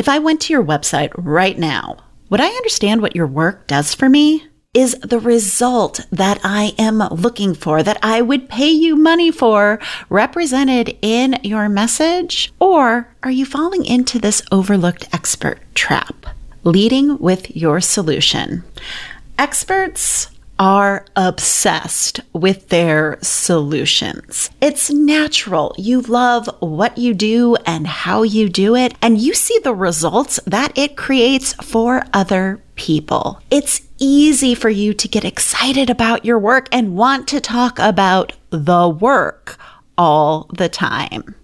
If I went to your website right now, would I understand what your work does for me? Is the result that I am looking for, that I would pay you money for, represented in your message? Or are you falling into this overlooked expert trap, leading with your solution? Experts are obsessed with their solutions. It's natural. You love what you do and how you do it, and you see the results that it creates for other people. It's easy for you to get excited about your work and want to talk about the work all the time.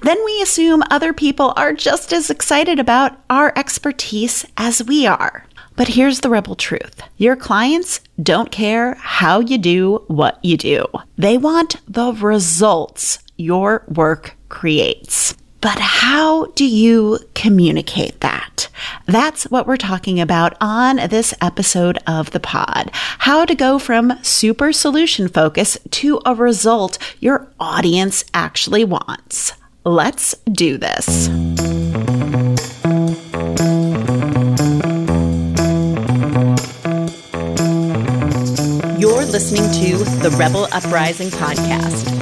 Then we assume other people are just as excited about our expertise as we are. But here's the rebel truth your clients don't care how you do what you do, they want the results your work creates. But how do you communicate that? That's what we're talking about on this episode of the pod. How to go from super solution focus to a result your audience actually wants. Let's do this. Listening to the Rebel Uprising podcast.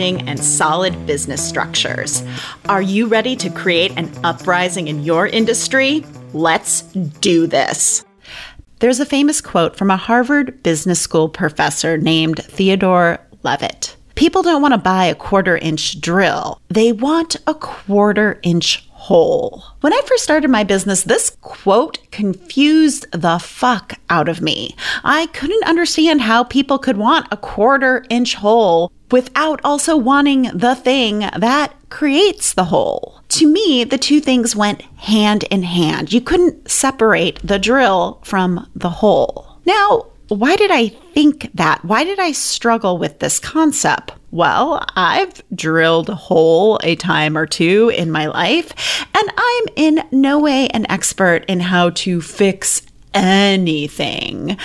and solid business structures. Are you ready to create an uprising in your industry? Let's do this. There's a famous quote from a Harvard Business School professor named Theodore Levitt. People don't want to buy a quarter inch drill. They want a quarter inch hole. When I first started my business, this quote confused the fuck out of me. I couldn't understand how people could want a quarter inch hole without also wanting the thing that creates the hole. To me, the two things went hand in hand. You couldn't separate the drill from the hole. Now, why did I think that? Why did I struggle with this concept? Well, I've drilled a hole a time or two in my life, and I'm in no way an expert in how to fix anything.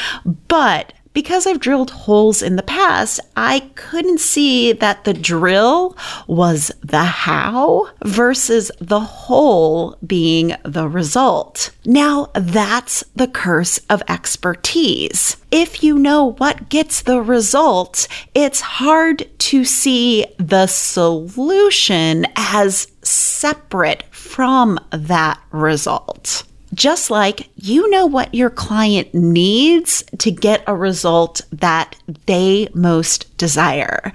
But because I've drilled holes in the past, I couldn't see that the drill was the how versus the hole being the result. Now, that's the curse of expertise. If you know what gets the result, it's hard to see the solution as separate from that result. Just like you know what your client needs to get a result that they most desire,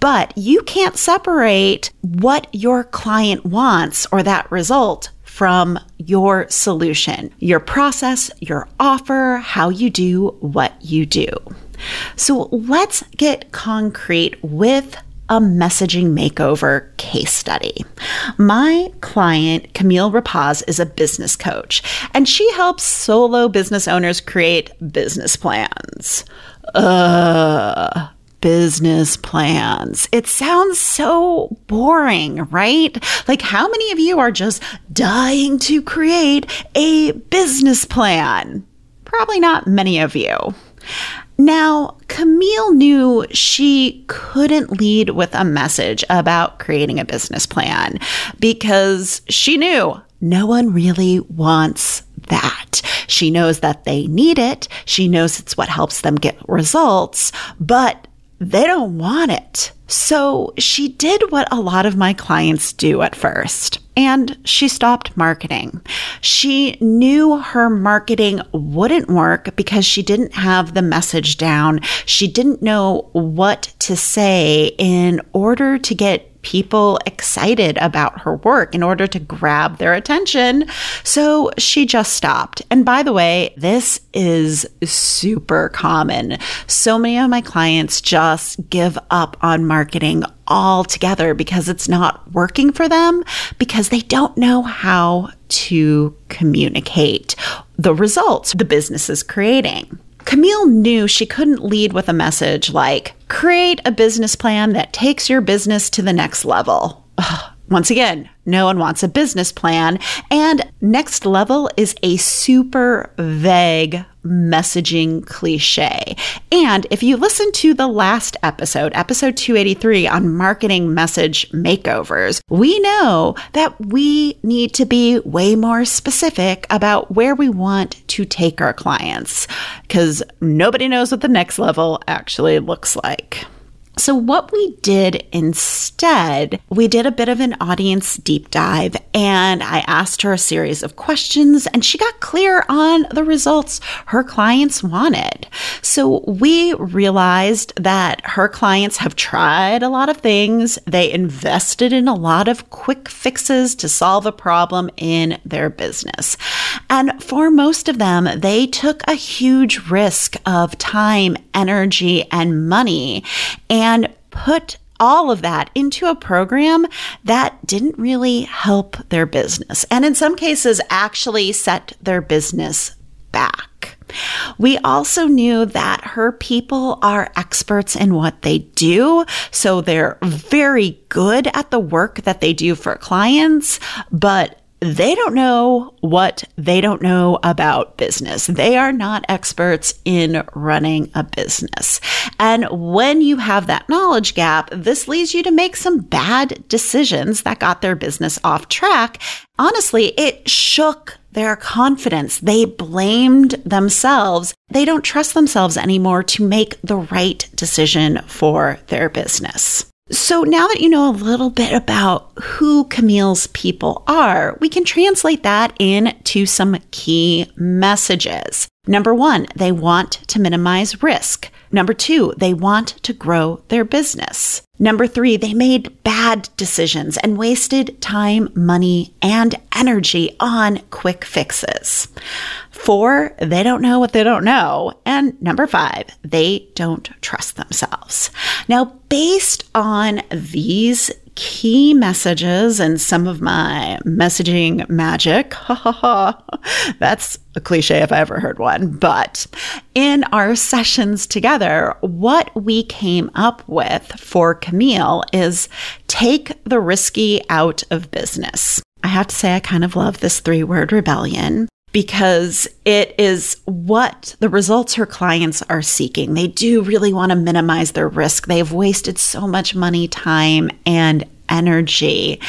but you can't separate what your client wants or that result from your solution, your process, your offer, how you do what you do. So let's get concrete with a messaging makeover case study. My client, Camille Rapacz, is a business coach, and she helps solo business owners create business plans. Uh, business plans. It sounds so boring, right? Like, how many of you are just dying to create a business plan? Probably not many of you. Now, Camille knew she couldn't lead with a message about creating a business plan because she knew no one really wants that. She knows that they need it. She knows it's what helps them get results, but they don't want it. So she did what a lot of my clients do at first, and she stopped marketing. She knew her marketing wouldn't work because she didn't have the message down. She didn't know what to say in order to get people excited about her work in order to grab their attention. So she just stopped. And by the way, this is super common. So many of my clients just give up on marketing altogether because it's not working for them because they don't know how to communicate the results the business is creating. Camille knew she couldn't lead with a message like, create a business plan that takes your business to the next level. Ugh. Once again, no one wants a business plan. And next level is a super vague messaging cliche. And if you listen to the last episode, episode 283 on marketing message makeovers, we know that we need to be way more specific about where we want to take our clients because nobody knows what the next level actually looks like. So, what we did instead, we did a bit of an audience deep dive and I asked her a series of questions and she got clear on the results her clients wanted. So, we realized that her clients have tried a lot of things. They invested in a lot of quick fixes to solve a problem in their business. And for most of them, they took a huge risk of time, energy, and money. And put all of that into a program that didn't really help their business. And in some cases, actually set their business back. We also knew that her people are experts in what they do. So they're very good at the work that they do for clients, but they don't know what they don't know about business. They are not experts in running a business. And when you have that knowledge gap, this leads you to make some bad decisions that got their business off track. Honestly, it shook their confidence. They blamed themselves. They don't trust themselves anymore to make the right decision for their business. So now that you know a little bit about who Camille's people are, we can translate that into some key messages. Number one, they want to minimize risk. Number two, they want to grow their business. Number three, they made bad decisions and wasted time, money, and energy on quick fixes. Four, they don't know what they don't know. And number five, they don't trust themselves. Now, based on these key messages and some of my messaging magic. That's a cliche if I ever heard one. But in our sessions together, what we came up with for Camille is take the risky out of business. I have to say, I kind of love this three word rebellion because it is what the results her clients are seeking. They do really want to minimize their risk. They have wasted so much money, time, and energy.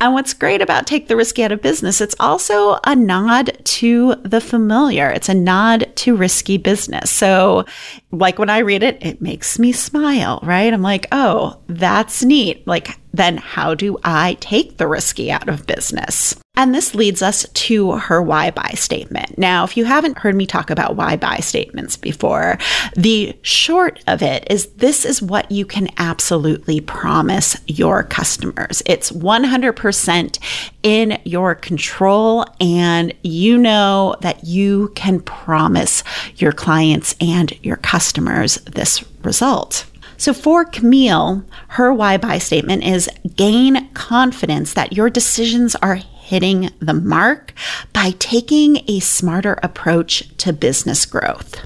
And what's great about Take the Risky Out of Business, it's also a nod to the familiar. It's a nod to risky business. So, like when I read it, it makes me smile, right? I'm like, oh, that's neat. Like, then how do I take the risky out of business? And this leads us to her why buy statement. Now, if you haven't heard me talk about why buy statements before, the short of it is this is what you can absolutely promise your customers. It's 100% in your control, and you know that you can promise your clients and your customers this result. So for Camille, her why buy statement is gain confidence that your decisions are hitting the mark by taking a smarter approach to business growth.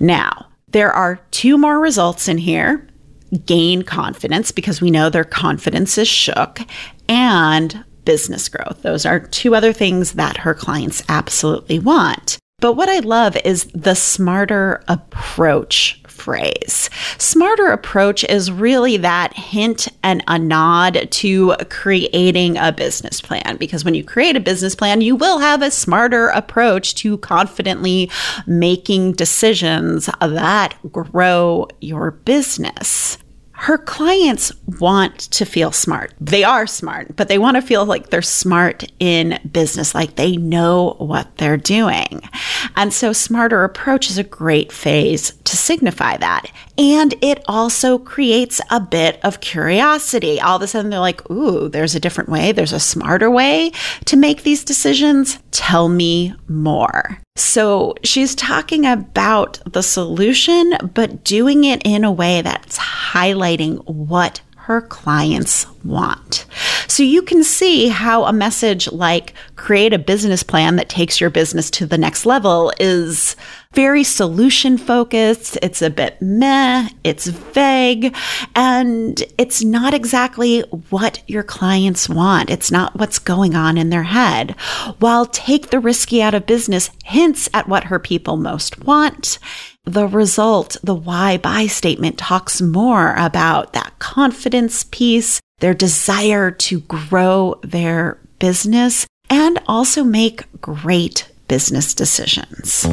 Now, there are two more results in here gain confidence because we know their confidence is shook and business growth. Those are two other things that her clients absolutely want. But what I love is the smarter approach phrase. Smarter approach is really that hint and a nod to creating a business plan because when you create a business plan, you will have a smarter approach to confidently making decisions that grow your business her clients want to feel smart. They are smart, but they want to feel like they're smart in business, like they know what they're doing. And so, smarter approach is a great phase to signify that. And it also creates a bit of curiosity. All of a sudden, they're like, ooh, there's a different way, there's a smarter way to make these decisions. Tell me more. So she's talking about the solution, but doing it in a way that's highlighting what her clients want. So you can see how a message like create a business plan that takes your business to the next level is very solution focused. It's a bit meh, it's vague, and it's not exactly what your clients want. It's not what's going on in their head. While take the risky out of business hints at what her people most want. The result, the why buy statement talks more about that confidence piece, their desire to grow their business, and also make great business decisions.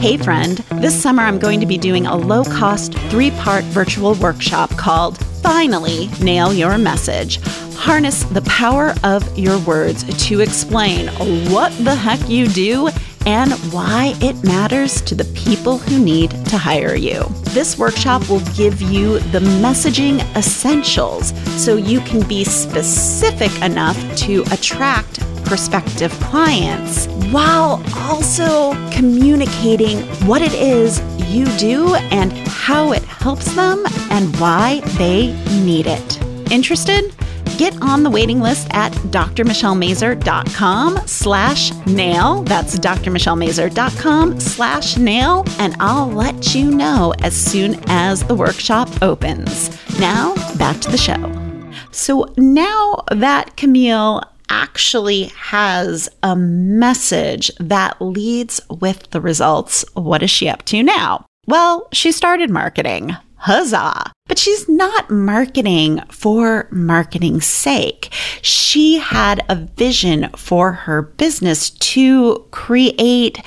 Hey, friend, this summer I'm going to be doing a low cost three part virtual workshop called Finally Nail Your Message. Harness the power of your words to explain what the heck you do and why it matters to the people who need to hire you. This workshop will give you the messaging essentials so you can be specific enough to attract prospective clients while also communicating what it is you do and how it helps them and why they need it. Interested? Get on the waiting list at drmichellemazur.com slash nail. That's drmichellemazur.com slash nail. And I'll let you know as soon as the workshop opens. Now, back to the show. So now that Camille actually has a message that leads with the results, what is she up to now? Well, she started marketing. Huzzah. But she's not marketing for marketing's sake. She had a vision for her business to create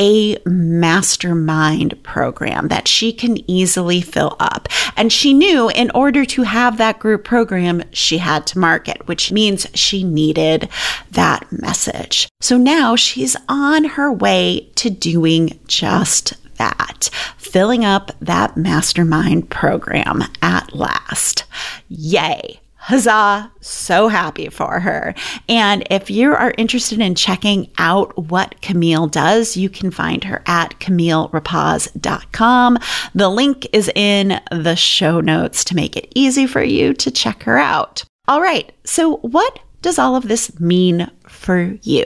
a mastermind program that she can easily fill up. And she knew in order to have that group program, she had to market, which means she needed that message. So now she's on her way to doing just that, filling up that mastermind program at last. Yay. Huzzah! So happy for her. And if you are interested in checking out what Camille does, you can find her at CamilleRapacz.com. The link is in the show notes to make it easy for you to check her out. All right. So what does all of this mean for you?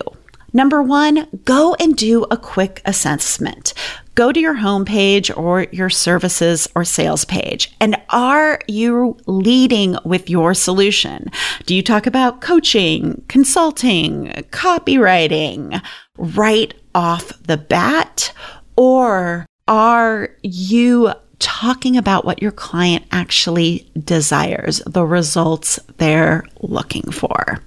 Number one, go and do a quick assessment. Go to your homepage or your services or sales page. And are you leading with your solution? Do you talk about coaching, consulting, copywriting right off the bat? Or are you talking about what your client actually desires, the results they're looking for.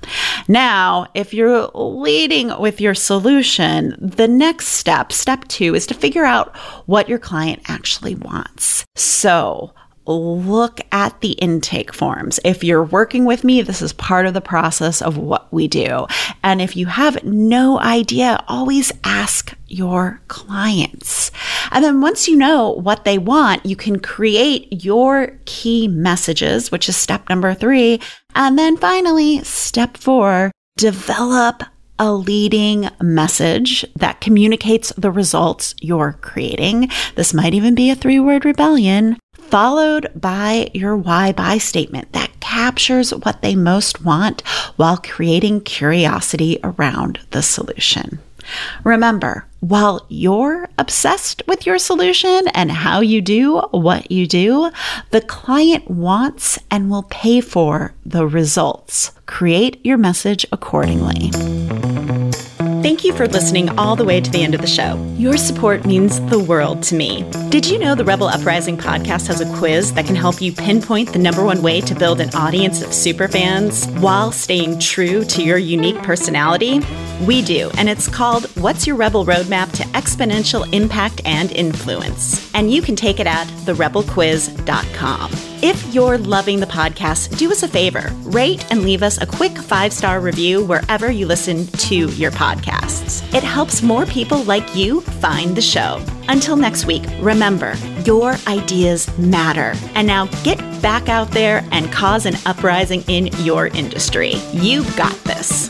Now, if you're leading with your solution, the next step, step two, is to figure out what your client actually wants. So, look at the intake forms. If you're working with me, this is part of the process of what we do. And if you have no idea, always ask your clients. And then once you know what they want, you can create your key messages, which is step number three. And then finally, step four, develop a leading message that communicates the results you're creating. This might even be a three word rebellion followed by your why buy statement that captures what they most want while creating curiosity around the solution. Remember, while you're obsessed with your solution and how you do what you do, the client wants and will pay for the results. Create your message accordingly. Thank you for listening all the way to the end of the show. Your support means the world to me. Did you know the Rebel Uprising podcast has a quiz that can help you pinpoint the number one way to build an audience of superfans while staying true to your unique personality? We do, and it's called What's Your Rebel Roadmap to Exponential Impact and Influence? And you can take it at therebelquiz.com. If you're loving the podcast, do us a favor rate and leave us a quick five star review wherever you listen to your podcasts. It helps more people like you find the show. Until next week, remember your ideas matter. And now get back out there and cause an uprising in your industry. You got this.